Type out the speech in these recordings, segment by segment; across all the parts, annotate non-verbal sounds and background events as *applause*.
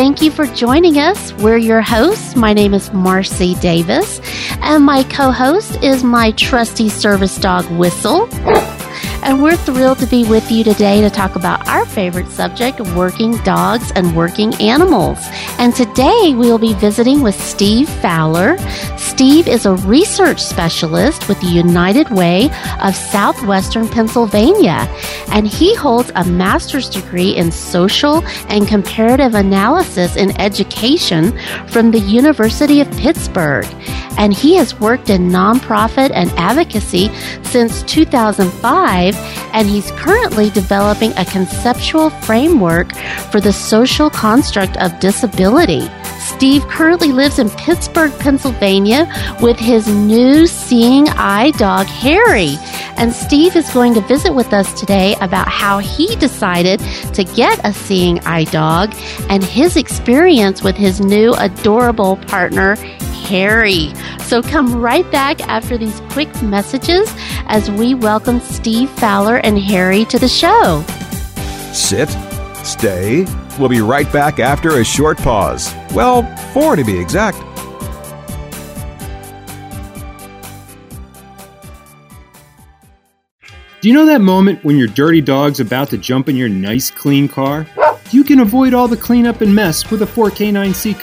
Thank you for joining us. We're your hosts. My name is Marcie Davis, and my co host is my trusty service dog, Whistle. And we're thrilled to be with you today to talk about our favorite subject working dogs and working animals. And today we'll be visiting with Steve Fowler. Steve is a research specialist with the United Way of Southwestern Pennsylvania, and he holds a master's degree in social and comparative analysis in education from the University of Pittsburgh. And he has worked in nonprofit and advocacy since 2005, and he's currently developing a conceptual framework for the social construct of disability. Steve currently lives in Pittsburgh, Pennsylvania with his new seeing eye dog, Harry. And Steve is going to visit with us today about how he decided to get a seeing eye dog and his experience with his new adorable partner, Harry. So come right back after these quick messages as we welcome Steve Fowler and Harry to the show. Sit, stay. We'll be right back after a short pause. Well, four to be exact. Do you know that moment when your dirty dog's about to jump in your nice clean car? You can avoid all the cleanup and mess with a 4K9 seat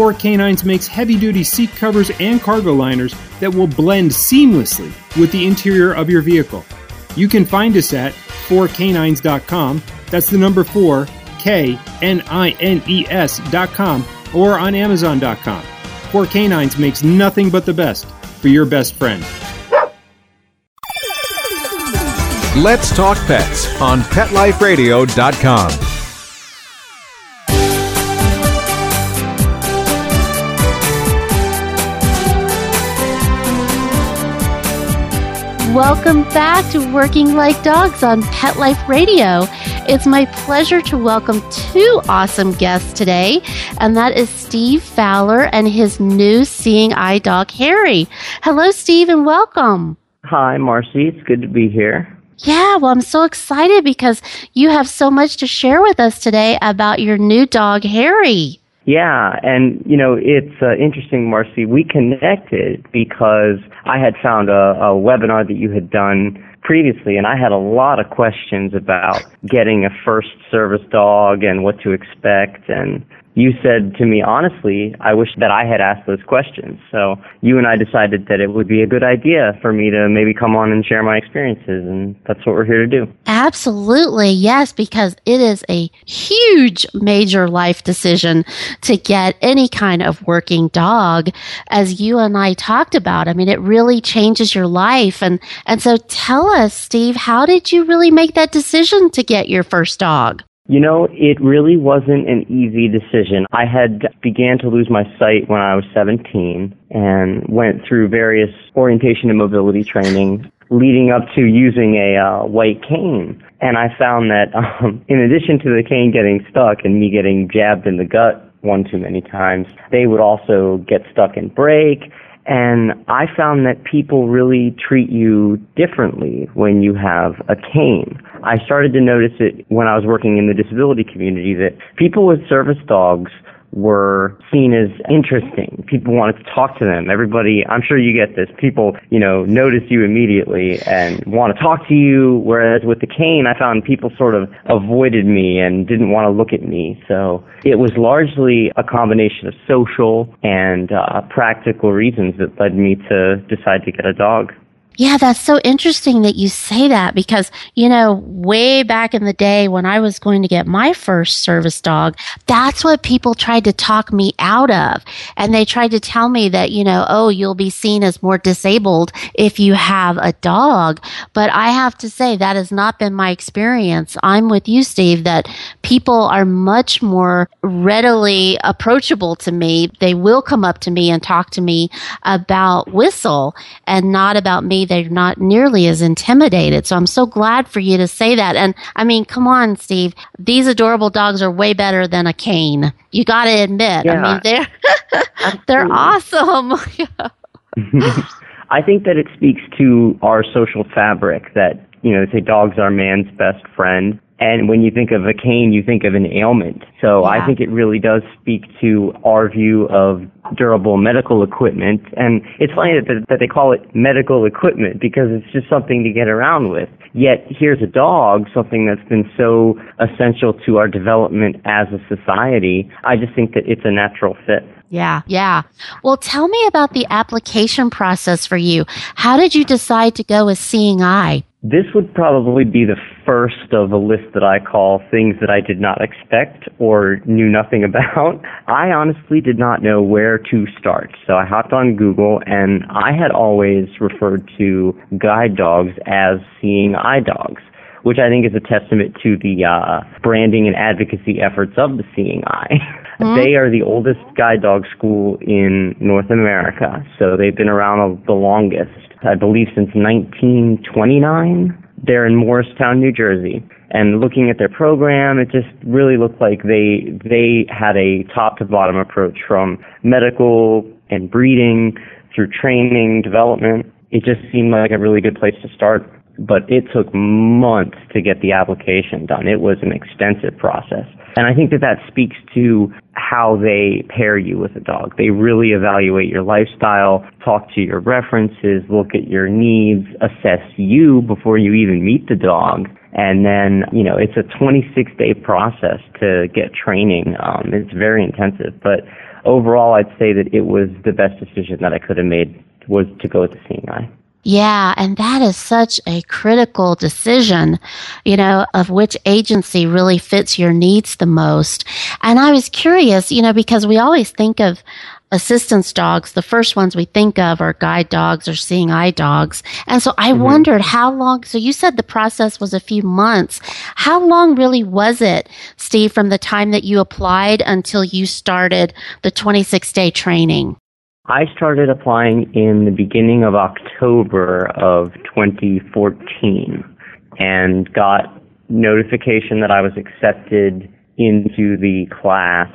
cover. 4Knines makes heavy duty seat covers and cargo liners that will blend seamlessly with the interior of your vehicle. You can find us at 4Knines.com. That's the number 4 K N I N E S.com or on Amazon.com. 4Knines makes nothing but the best for your best friend. Let's talk pets on PetLifeRadio.com. Welcome back to Working Like Dogs on Pet Life Radio. It's my pleasure to welcome two awesome guests today, and that is Steve Fowler and his new seeing eye dog, Harry. Hello, Steve, and welcome. Hi, Marcie. It's good to be here. Yeah, well, I'm so excited because you have so much to share with us today about your new dog, Harry. Yeah, and you know it's uh, interesting, Marcie. We connected because I had found a, a webinar that you had done previously, and I had a lot of questions about getting a first service dog and what to expect, and you said to me honestly, I wish that I had asked those questions. So you and I decided that it would be a good idea for me to maybe come on and share my experiences, and that's what we're here to do. Absolutely, yes, because it is a huge major life decision to get any kind of working dog, as you and I talked about. I mean, it really changes your life. And, and so tell us, Steve, how did you really make that decision to get your first dog? You know, it really wasn't an easy decision. I had began to lose my sight when I was 17 and went through various orientation and mobility training leading up to using a uh, white cane. And I found that *laughs* um, in addition to the cane getting stuck and me getting jabbed in the gut one too many times, they would also get stuck and break. And I found that people really treat you differently when you have a cane. I started to notice it when I was working in the disability community that people with service dogs were seen as interesting. People wanted to talk to them. Everybody, I'm sure you get this. People, you know, notice you immediately and want to talk to you. Whereas with the cane, I found people sort of avoided me and didn't want to look at me. So it was largely a combination of social and uh, practical reasons that led me to decide to get a dog. Yeah, that's so interesting that you say that because, you know, way back in the day when I was going to get my first service dog, that's what people tried to talk me out of. And they tried to tell me that, you know, oh, you'll be seen as more disabled if you have a dog. But I have to say that has not been my experience. I'm with you, Steve, that people are much more readily approachable to me. They will come up to me and talk to me about whistle and not about me they're not nearly as intimidated. So I'm so glad for you to say that. And I mean, come on, Steve, these adorable dogs are way better than a cane. You got to admit. Yeah, I mean, they're *laughs* they're awesome. *laughs* *laughs* I think that it speaks to our social fabric that you know, they say dogs are man's best friend. And when you think of a cane, you think of an ailment. So yeah. I think it really does speak to our view of durable medical equipment. And it's funny that, that they call it medical equipment because it's just something to get around with. Yet here's a dog, something that's been so essential to our development as a society. I just think that it's a natural fit. Yeah, yeah. Well, tell me about the application process for you. How did you decide to go with Seeing Eye? This would probably be the first of a list that I call things that I did not expect or knew nothing *laughs* about. I honestly did not know where to start. So I hopped on Google and I had always referred to guide dogs as seeing eye dogs which I think is a testament to the uh, branding and advocacy efforts of the Seeing Eye. Mm-hmm. *laughs* They are the oldest guide dog school in North America, so they've been around the longest. I believe since 1929. They're in Morristown, New Jersey. And looking at their program, it just really looked like they they had a top to bottom approach from medical and breeding through training, development. It just seemed like a really good place to start but it took months to get the application done. It was an extensive process. And I think that that speaks to how they pair you with a dog. They really evaluate your lifestyle, talk to your references, look at your needs, assess you before you even meet the dog. And then, you know, it's a 26 day process to get training. Um, it's very intensive, but overall, I'd say that it was the best decision that I could have made was to go with the seeing eye. Yeah, and that is such a critical decision, you know, of which agency really fits your needs the most. And I was curious, you know, because we always think of assistance dogs, the first ones we think of are guide dogs or seeing eye dogs. And so I mm-hmm. wondered how long, so you said the process was a few months. How long really was it, Steve, from the time that you applied until you started the 26 day training? I started applying in the beginning of October of 2014 and got notification that I was accepted into the class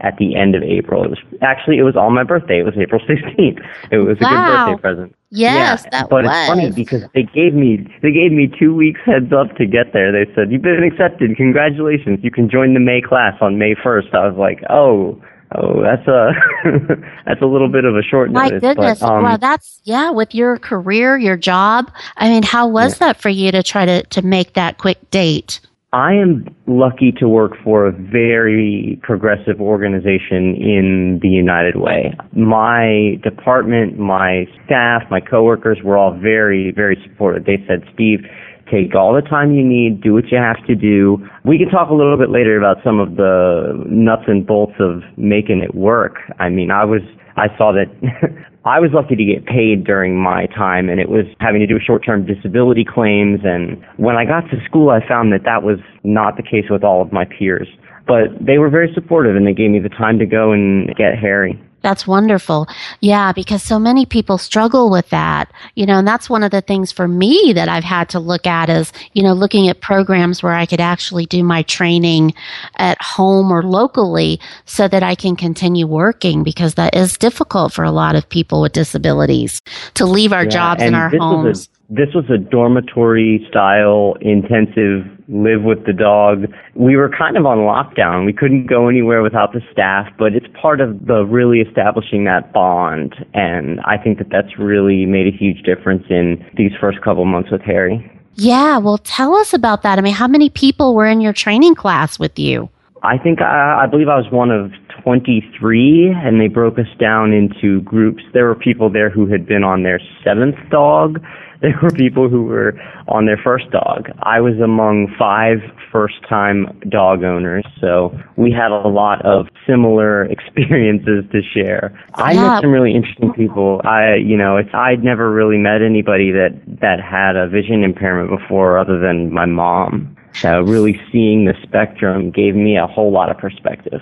at the end of April. It was actually it was on my birthday. It was April 16th. It was wow. a good birthday present. Yes, yeah, that but was. it's funny because they gave me they gave me two weeks heads up to get there. They said you've been accepted. Congratulations. You can join the May class on May 1st. I was like, oh, Oh, that's a *laughs* that's a little bit of a short My notice. My goodness! But, um, well, that's yeah. With your career, your job, I mean, how was yeah. that for you to try to to make that quick date? I am lucky to work for a very progressive organization in the United Way. My department, my staff, my coworkers were all very, very supportive. They said, Steve, Take all the time you need, do what you have to do. We can talk a little bit later about some of the nuts and bolts of making it work. I mean, I was, I saw that *laughs* I was lucky to get paid during my time and it was having to do with short-term disability claims and when I got to school I found that that was not the case with all of my peers. But they were very supportive and they gave me the time to go and get Harry. That's wonderful. Yeah, because so many people struggle with that. You know, and that's one of the things for me that I've had to look at is, you know, looking at programs where I could actually do my training at home or locally so that I can continue working because that is difficult for a lot of people with disabilities to leave our yeah, jobs in our homes this was a dormitory style intensive live with the dog. We were kind of on lockdown. We couldn't go anywhere without the staff, but it's part of the really establishing that bond. And I think that that's really made a huge difference in these first couple months with Harry. Yeah, well, tell us about that. I mean, how many people were in your training class with you? I think I, I believe I was one of 23 and they broke us down into groups. There were people there who had been on their seventh dog. *laughs* There were people who were on their first dog. I was among five first time dog owners, so we had a lot of similar *laughs* experiences to share. I Yeah. met some really interesting people. I, you know, it's I'd never really met anybody that that had a vision impairment before other than my mom. So really seeing the spectrum gave me a whole lot of perspective.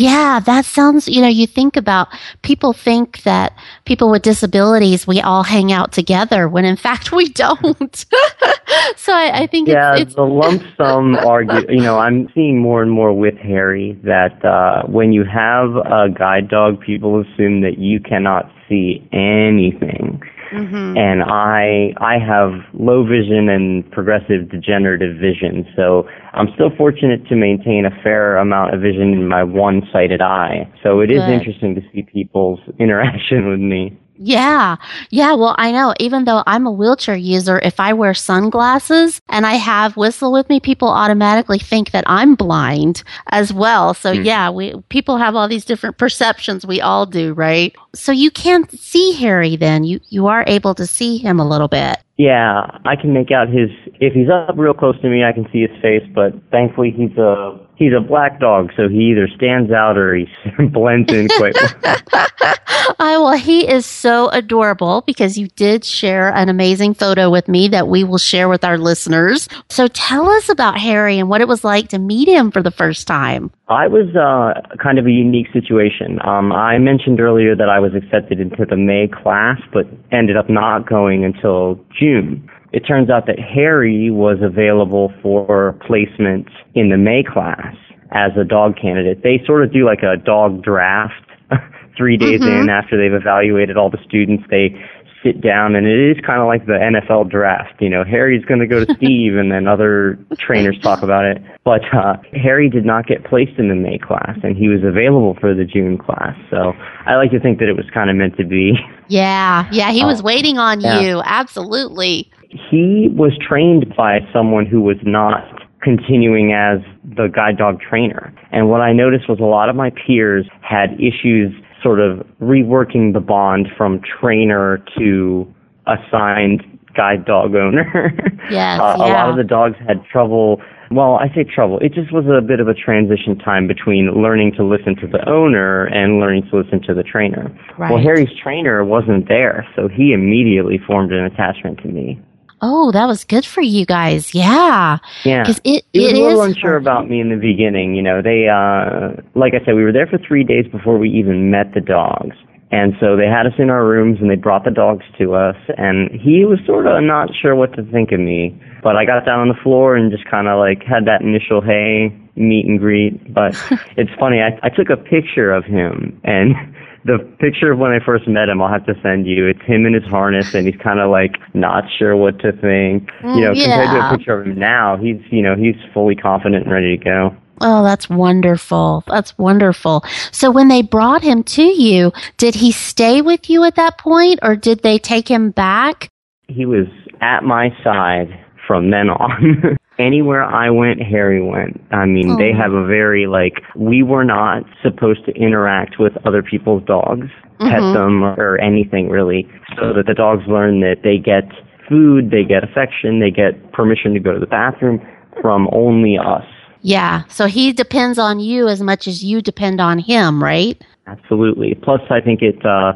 Yeah, that sounds, you know, you think about people think that people with disabilities, we all hang out together when in fact we don't. *laughs* so I, I think Yeah, it's, it's the lump sum argue. You know, I'm seeing more and more with Harry that uh, when you have a guide dog, people assume that you cannot see anything. Mhm. And I I have low vision and progressive degenerative vision, so I'm still fortunate to maintain a fair amount of vision in my one-sighted eye. So it is Good. interesting to see people's *laughs* interaction with me. Yeah. Yeah. Well, I know even though I'm a wheelchair user, if I wear sunglasses and I have whistle with me, people automatically think that I'm blind as well. So Hmm. yeah, we, people have all these different perceptions. We all do, right? So you can't see Harry then. You, you are able to see him a little bit. Yeah, I can make out his. If he's up real close to me, I can see his face. But thankfully, he's a he's a black dog, so he either stands out or he *laughs* blends in quite well. *laughs* *laughs* I well, he is so adorable because you did share an amazing photo with me that we will share with our listeners. So tell us about Harry and what it was like to meet him for the first time. I was uh, kind of a unique situation. Um, I mentioned earlier that I was accepted into the May class, but ended up not going until June. It turns out that Harry was available for placement in the May class as a dog candidate. They sort of do like a dog draft *laughs* three days Mhm. in after they've evaluated all the students. They sit down and it is kind of like the NFL draft. You know, Harry's going to go to *laughs* Steve and then other trainers talk about it. But uh, Harry did not get placed in the May class and he was available for the June class. So I like to think that it was kind of meant to be. Yeah, yeah, he was Oh, waiting on yeah. you. Absolutely. He was trained by someone who was not continuing as the guide dog trainer. And what I noticed was a lot of my peers had issues sort of reworking the bond from trainer to assigned guide dog owner. *laughs* Yes, Uh, A lot of the dogs had trouble. Well, I say trouble. It just was a bit of a transition time between learning to listen to the owner and learning to listen to the trainer. Well, Harry's trainer wasn't there, so he immediately formed an attachment to me. Oh, that was good for you guys. Yeah, Yeah. because it He was a little is unsure about me in the beginning. You know, they, uh, like I said, we were there for three days before we even met the dogs. And so they had us in our rooms and they brought the dogs to us. And he was sort of not sure what to think of me. But I got down on the floor and just kind of like had that initial hey, meet and greet. But *laughs* it's funny, I, I took a picture of him and the picture of when I first met him, I'll have to send you. It's him in his harness, and he's kind of like not sure what to think. You know, Mm, compared to a picture of him now, he's you know he's fully confident and ready to go. Oh, that's wonderful. That's wonderful. So when they brought him to you, did he stay with you at that point, or did they take him back? He was at my side from then on. *laughs* Anywhere I went, Harry went. I mean, they Oh. have a very like we were not supposed to interact with other people's dogs, pet Mhm. them or anything really, so that the dogs learn that they get food, they get affection, they get permission to go to the bathroom from only us. Yeah. So he depends on you as much as you depend on him, right? Absolutely. Plus, I think it uh,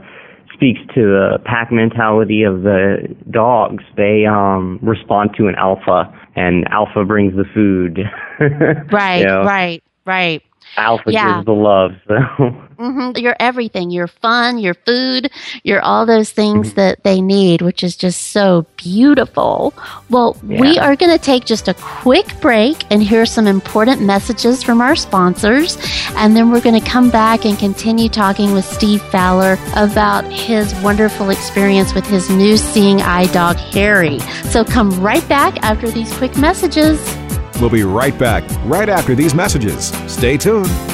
speaks to the pack mentality of the dogs. They um, respond to an alpha, and alpha brings the food. *laughs* Right. You know, Right. Right. Alpha Yeah. gives the love. So *laughs* hmm You're everything. You're fun. You're food. You're all those things Mm-hmm. that they need, which is just so beautiful. Well, we are going to take just a quick break and hear some important messages from our sponsors. And then we're going to come back and continue talking with Steve Fowler about his wonderful experience with his new seeing eye dog, Harry. So come right back after these quick messages. We'll be right back right after these messages. Stay tuned.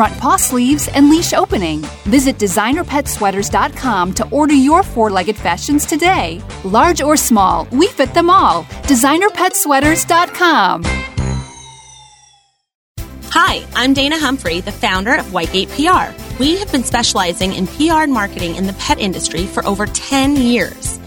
front paw sleeves, and leash opening. Visit designerpetsweaters.com to order your four legged fashions today. Large or small, we fit them all. DesignerPetSweaters.com. Hi, I'm Dana Humphrey, the founder of Whitegate PR. We have been specializing in PR and marketing in the pet industry for over 10 years.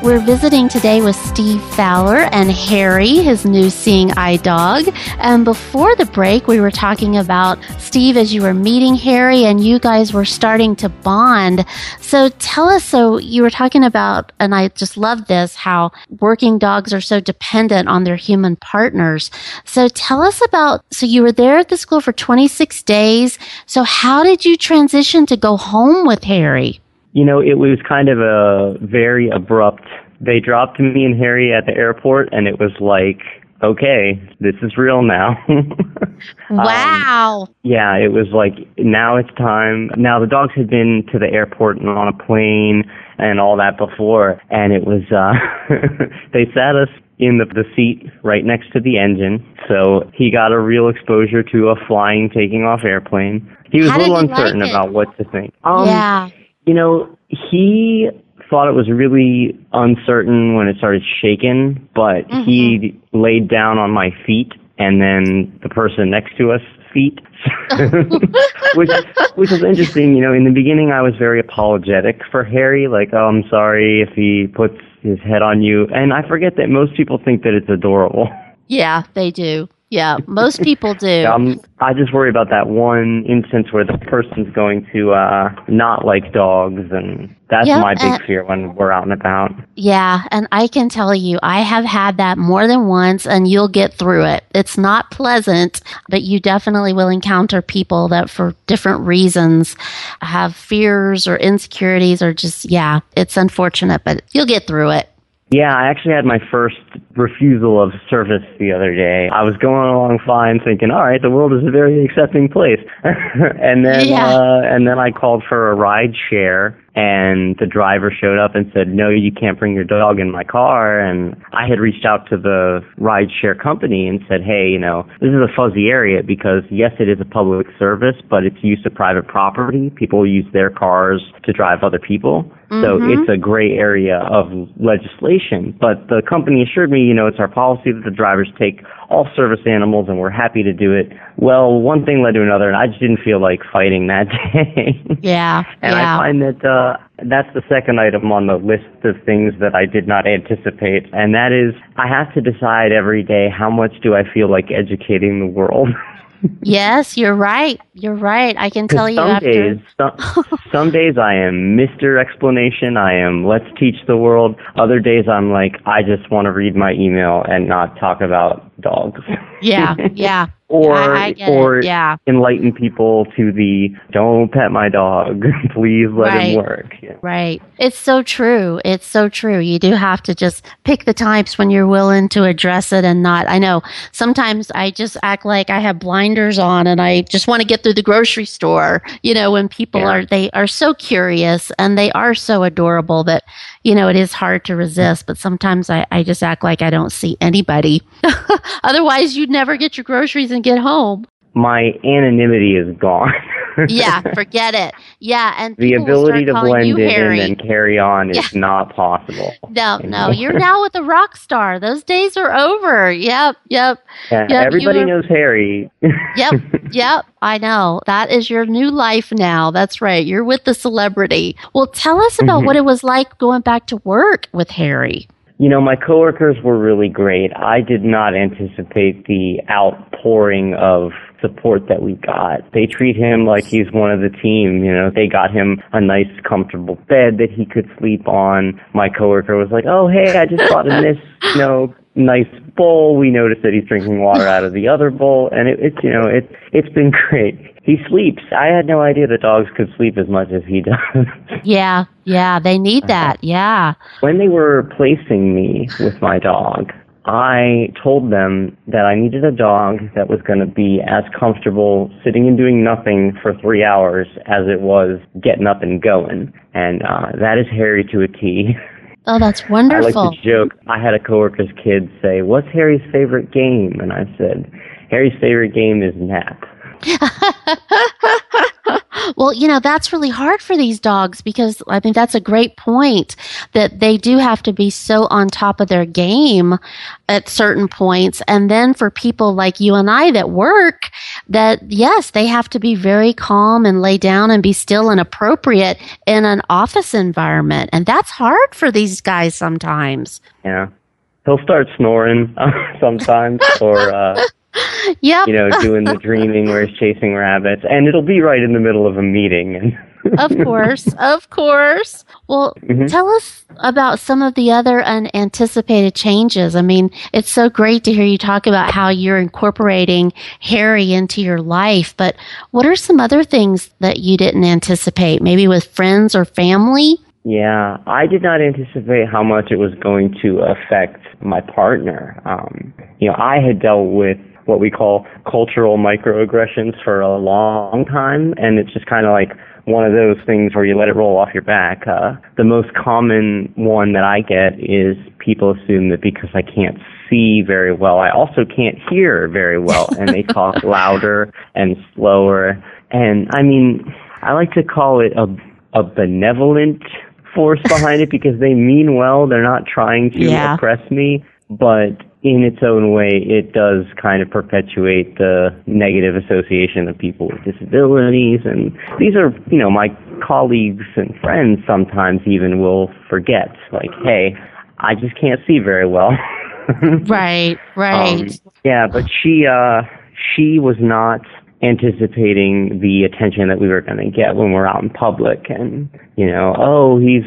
We're visiting today with Steve Fowler and Harry, his new seeing eye dog. And before the break, we were talking about Steve as you were meeting Harry and you guys were starting to bond. So tell us, so you were talking about, and I just love this, how working dogs are so dependent on their human partners. So tell us about, so you were there at the school for 26 days. So how did you transition to go home with Harry? You know, it was kind of a very abrupt. They dropped me and Harry at the airport, and it was like, okay, this is real now. *laughs* Um, Wow. yeah, it was like now it's time. Now the dogs had been to the airport and on a plane and all that before, and it was uh *laughs* they sat us in the, the seat right next to the engine, so he got a real exposure to a flying, taking off airplane. He was How a little did he like uncertain about what to think. Um, yeah. You know, he thought it was really uncertain when it started shaking, but he mm-hmm. laid down on my feet and then the person next to us feet. *laughs* which which was interesting, you know, in the beginning I was very apologetic for Harry, like, oh I'm sorry if he puts his head on you and I forget that most people think that it's adorable. Yeah, they do. Yeah, most people do. Um, I just worry about that one instance where the person's going to uh not like dogs and that's Yeah, my big uh, fear when we're out and about. Yeah, and I can tell you, I have had that more than once, and you'll get through it. It's not pleasant, but you definitely will encounter people that, for different reasons, have fears or insecurities, or just, yeah, it's unfortunate, but you'll get through it. Yeah, I actually had my first refusal of service the other day. I was going along fine, thinking, "All right, the world is a very accepting place," *laughs* and then Yeah. uh, and then I called for a ride share, and the driver showed up and said, "No, you can't bring your dog in my car." And I had reached out to the ride share company and said, "Hey, you know, this is a fuzzy area because yes, it is a public service, but it's used of private property. People use their cars to drive other people." So Mhm. it's a gray area of legislation. But the company assured me, you know, it's our policy that the drivers take all service animals and we're happy to do it. Well, one thing led to another and I just didn't feel like fighting that *laughs* day. Yeah, and yeah. I find that uh that's the second item on the list of things that I did not anticipate. And that is I have to decide every day how much do I feel like educating the world. *laughs* yes, you're right. You're right. I can tell you some after. days, some, *laughs* some days I am Mr. Explanation. I am Let's teach the world. Other days I'm like I just want to read my email and not talk about dogs. Yeah, *laughs* yeah. or I, I get or it. Yeah. enlighten people to the don't pet my dog. *laughs* Please let Right. him work. Yeah. Right. It's so true. It's so true. You do have to just pick the times when you're willing to address it and not. I know sometimes I just act like I have blinders on and I just want to get through the grocery store. You know, when people Yeah. are, they are so curious and they are so adorable that, you know, it is hard to resist. But sometimes I, I just act like I don't see anybody. *laughs* Otherwise, you'd never get your groceries and get home. my anonymity is gone. *laughs* yeah, forget it. Yeah, and the ability to blend in Harry. and carry on is not possible. No, you *laughs* no, you're now with a rock star. Those days are over. Yep, yep, Yeah, Yep, everybody knows Harry. yep, *laughs* yep. I know. That is your new life now. That's right. You're with the celebrity. Well, tell us about Mhm. what it was like going back to work with Harry. You know, my coworkers were really great. I did not anticipate the outpouring of support that we got. They treat him like he's one of the team. You know, they got him a nice, comfortable bed that he could sleep on. My coworker was like, "Oh, hey, I just bought him this, you know, nice bowl." We notice that he's drinking water *laughs* out of the other bowl, and it, it's, you know, it it's been great. He sleeps. I had no idea that dogs could sleep as much as he *laughs* does. Yeah, yeah. They need that. Yeah. When they were placing me with my dog, I told them that I needed a dog that was going to be as comfortable sitting and doing nothing for three hours as it was getting up and going. And uh, that is Harry to a T. *laughs* Oh, that's wonderful. I like to joke. I had a coworker's kid say, "What's Harry's favorite game?" And I said, "Harry's favorite game is nap." *laughs* well, you know, that's really hard for these dogs because I think that's a great point that they do have to be so on top of their game at certain points. And then for people like you and I that work, that yes, they have to be very calm and lay down and be still and appropriate in an office environment. And that's hard for these guys sometimes. Yeah, he'll start snoring *laughs* sometimes, or. Uh, *laughs* Yep. you know, doing the *laughs* dreaming where he's chasing rabbits, and it'll be right in the middle of a meeting. *laughs* Of course, of course. Well, Mhm. tell us about some of the other unanticipated changes. I mean, it's so great to hear you talk about how you're incorporating Harry into your life, but what are some other things that you didn't anticipate, maybe with friends or family? yeah, I did not anticipate how much it was going to affect my partner. Um, you know, I had dealt with what we call cultural microaggressions for a long time, and it's just kind of like one of those things where you let it roll off your back. Uh, the most common one that I get is people assume that because I can't see very well, I also can't hear very well, and they talk *laughs* louder and slower. And I mean, I like to call it a a benevolent force behind it because they mean well. They're not trying to Yeah. oppress me, but in its own way, it does kind of perpetuate the negative association of people with disabilities. And these are, you know, my colleagues and friends sometimes even will forget, like, hey, I just can't see very well. *laughs* Right, right. Um, yeah, but she uh she was not anticipating the attention that we were going to get when we're out in public and you know, oh, he's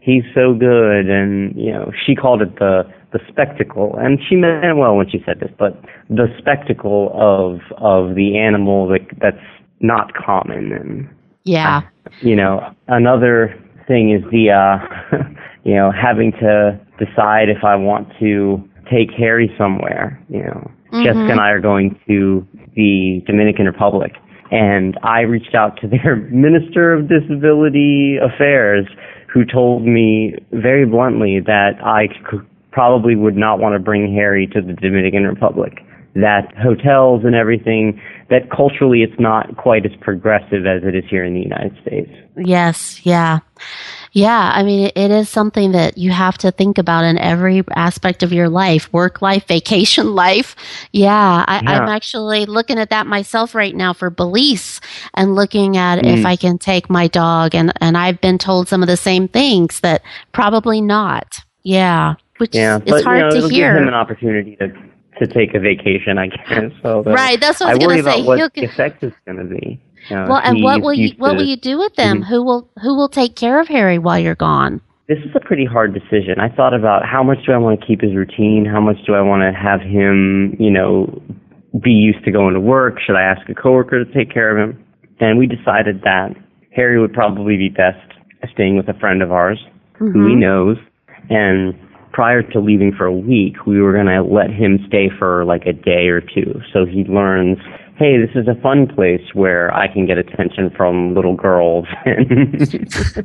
he's so good and you know, she called it the the spectacle and she meant well when she said this, but the spectacle of of the animal that that's not common and yeah. you know, another thing is the, uh, *laughs* you know, having to decide if I want to take Harry somewhere. You know, Jessica and I are going to the Dominican Republic, and I reached out to *laughs* their Minister of Disability Affairs, who told me very bluntly that I probably would not want to bring Harry to the Dominican Republic. That hotels and everything, that culturally it's not quite as progressive as it is here in the United States. Yes, yeah. Yeah, I mean, it, is something that you have to think about in every aspect of your life work life, *laughs* vacation life. Yeah, I, Yeah. I'm actually looking at that myself right now for Belize and looking at if Mm. I can take my dog. And, and I've been told some of the same things that probably not. Yeah, which Yeah, is but hard you know, to it'll hear. give him an opportunity to to take a vacation, I guess. So Right, that's what I was gonna say. what He'll the effect is going to be. You know, well, and what will you what to- will you do with them? Mhm. Who will who will take care of Harry while you're gone? This is a pretty hard decision. I thought about how much do I want to keep his routine? How much do I want to have him, you know, be used to going to work? Should I ask a coworker to take care of him? And we decided that Harry would probably be best staying with a friend of ours who he Mhm. knows. And prior to leaving for a week, we were going to let him stay for like a day or two. So he learns hey, this is a fun place where I can get attention from little girls. *laughs* so,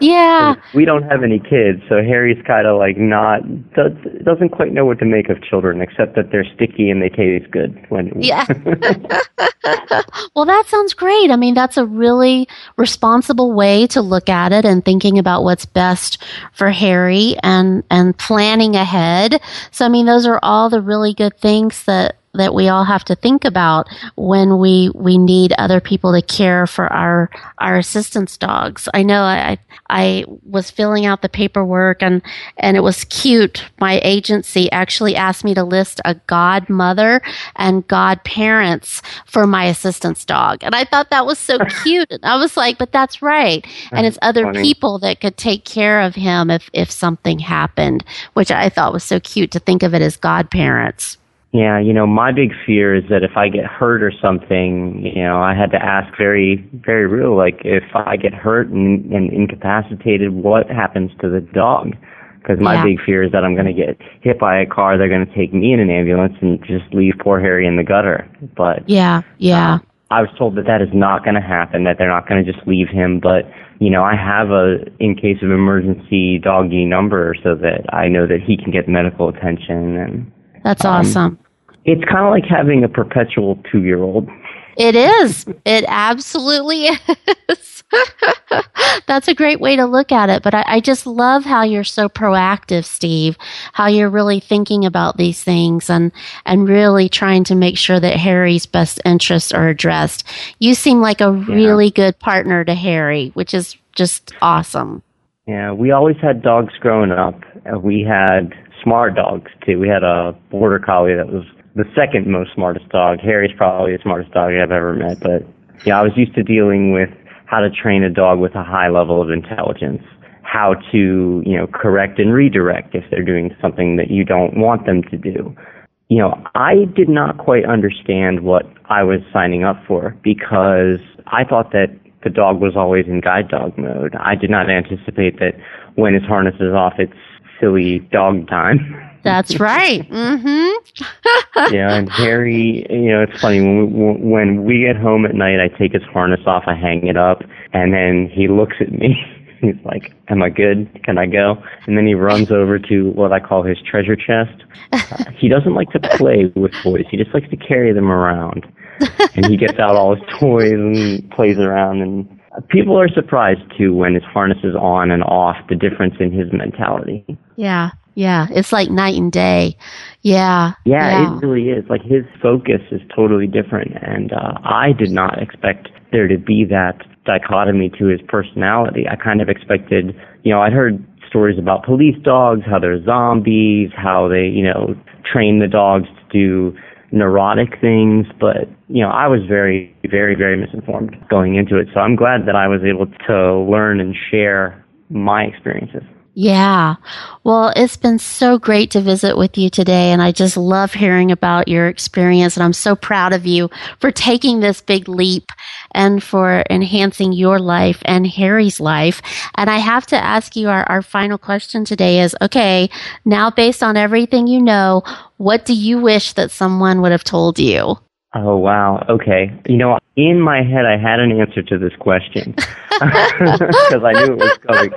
yeah. We don't have any kids, so Harry's kind of like not does, doesn't quite know what to make of children, except that they're sticky and they taste good. When yeah. *laughs* well, that sounds great. I mean, that's a really responsible way to look at it and thinking about what's best for Harry and and planning ahead. So, I mean, those are all the really good things that that we all have to think about when we we need other people to care for our our assistance dogs. I know I I was filling out the paperwork and and it was cute. My agency actually asked me to list a godmother and godparents for my assistance dog. And I thought that was so *laughs* cute. I was like, but that's right. And it's other funny. people that could take care of him if if something happened, which I thought was so cute to think of it as godparents. Yeah, you know, my big fear is that if I get hurt or something, you know, I had to ask very, very real, like if I get hurt and, and incapacitated, what happens to the dog? Because my Yeah. big fear is that I'm going to get hit by a car, they're going to take me in an ambulance and just leave poor Harry in the gutter. But Yeah, yeah. I was told that that is not going to happen, that they're not going to just leave him. But, you know, I have a, in case of emergency, doggy number so that I know that he can get medical attention. And That's Um, awesome. It's kind of like having a perpetual two year old. It is. It absolutely *laughs* is. *laughs* That's a great way to look at it. But I, I just love how you're so proactive, Steve, how you're really thinking about these things and, and really trying to make sure that Harry's best interests are addressed. You seem like a really good partner to Harry, which is just awesome. Yeah, we always had dogs growing up. We had smart dogs too. We had a border collie that was the second most smartest dog. Harry's probably the smartest dog I've ever met. But yeah, I was used to dealing with how to train a dog with a high level of intelligence, how to you know correct and redirect if they're doing something that you don't want them to do. You know, I did not quite understand what I was signing up for because I thought that the dog was always in guide dog mode. I did not anticipate that when his harness is off, it's silly dog time. *laughs* That's right. *laughs* Mm-hmm. yeah, and Harry, you know, it's funny when we, when we get home at night, I take his harness off, I hang it up, and then he looks at me. *laughs* He's like, "Am I good? Can I go?" And then he runs over to what I call his treasure chest. Uh, *laughs* he doesn't like to play with toys. He just likes to carry them around. and he gets out all his toys and plays around and people are surprised too when his harness is on and off the difference in his mentality Yeah. Yeah. It's like night and day. Yeah. yeah, it really is like his focus is totally different and uh i did not expect there to be that dichotomy to his personality i kind of expected you know i'd heard stories about police dogs how they're zombies how they you know train the dogs to do neurotic things, but you know, I was very, very, very misinformed going into it. So I'm glad that I was able to learn and share my experiences. Yeah. Well, it's been so great to visit with you today. And I just love hearing about your experience. And I'm so proud of you for taking this big leap and for enhancing your life and Harry's life. And I have to ask you our, our final question today is okay, now based on everything you know, what do you wish that someone would have told you? Oh wow. Okay. You know, in my head, I had an answer to this question *laughs* *laughs* because I knew it was coming.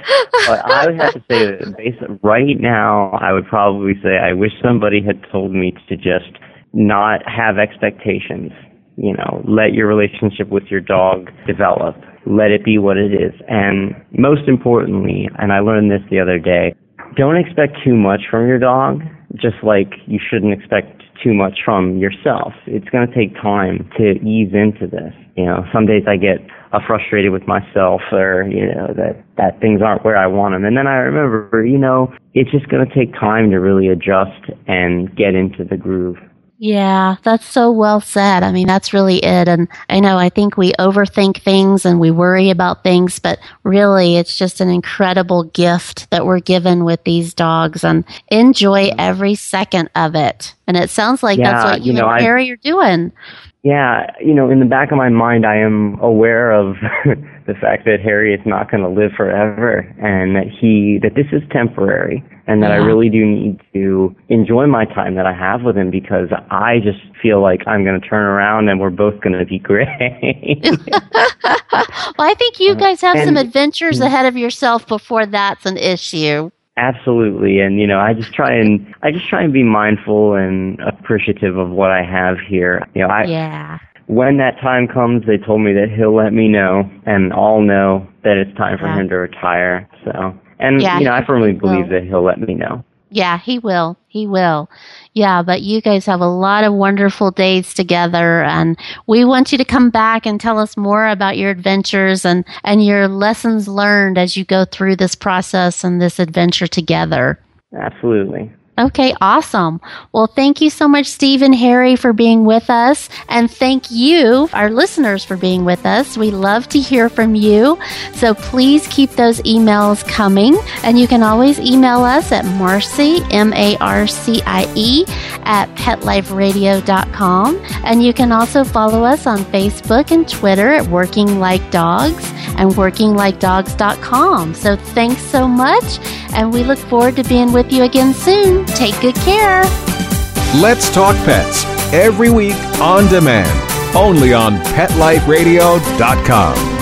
But I would have to say that based right now, I would probably say I wish somebody had told me to just not have expectations. You know, let your relationship with your dog develop. Let it be what it is. And most importantly, and I learned this the other day, don't expect too much from your dog, just like you shouldn't expect too much from yourself. It's going to take time to ease into this. You know, some days I get uh, frustrated with myself or, you know, that, that things aren't where I want them. And then I remember, you know, it's just going to take time to really adjust and get into the groove. Yeah, that's so well said. I mean, that's really it. And I know I think we overthink things and we worry about things, but really it's just an incredible gift that we're given with these dogs and enjoy every second of it. And it sounds like that's what you, you know, and I- Harry are doing. Yeah, you know, in the back of my mind, I am aware of *laughs* the fact that Harry is not going to live forever and that he that this is temporary and that I really do need to enjoy my time that I have with him because I just feel like I'm going to turn around and we're both going to be *laughs* great. *laughs* Well, I think you uh, guys have some and- adventures mm. ahead of yourself before that's an issue. Absolutely, and you know, I just try and I just try and be mindful and appreciative of what I have here. You know, I Yeah. when that time comes, they told me that he'll let me know, and I'll know that it's time for Yeah. him to retire. So, and Yeah, you know, I firmly believe that he'll let me know. Yeah, he will. He will. Yeah, but you guys have a lot of wonderful days together and we want you to come back and tell us more about your adventures and, and your lessons learned as you go through this process and this adventure together. Absolutely. Okay, awesome. Well, thank you so much, Steve and Harry, for being with us. And thank you, our listeners, for being with us. We love to hear from you. So please keep those emails coming. And you can always email us at Marcie, M A R C I E, at petliferadio.com. And you can also follow us on Facebook and Twitter at Working Like Dogs and workinglikedogs.com. So thanks so much. And we look forward to being with you again soon. Take good care. Let's Talk Pets every week on demand, only on PetLifeRadio.com.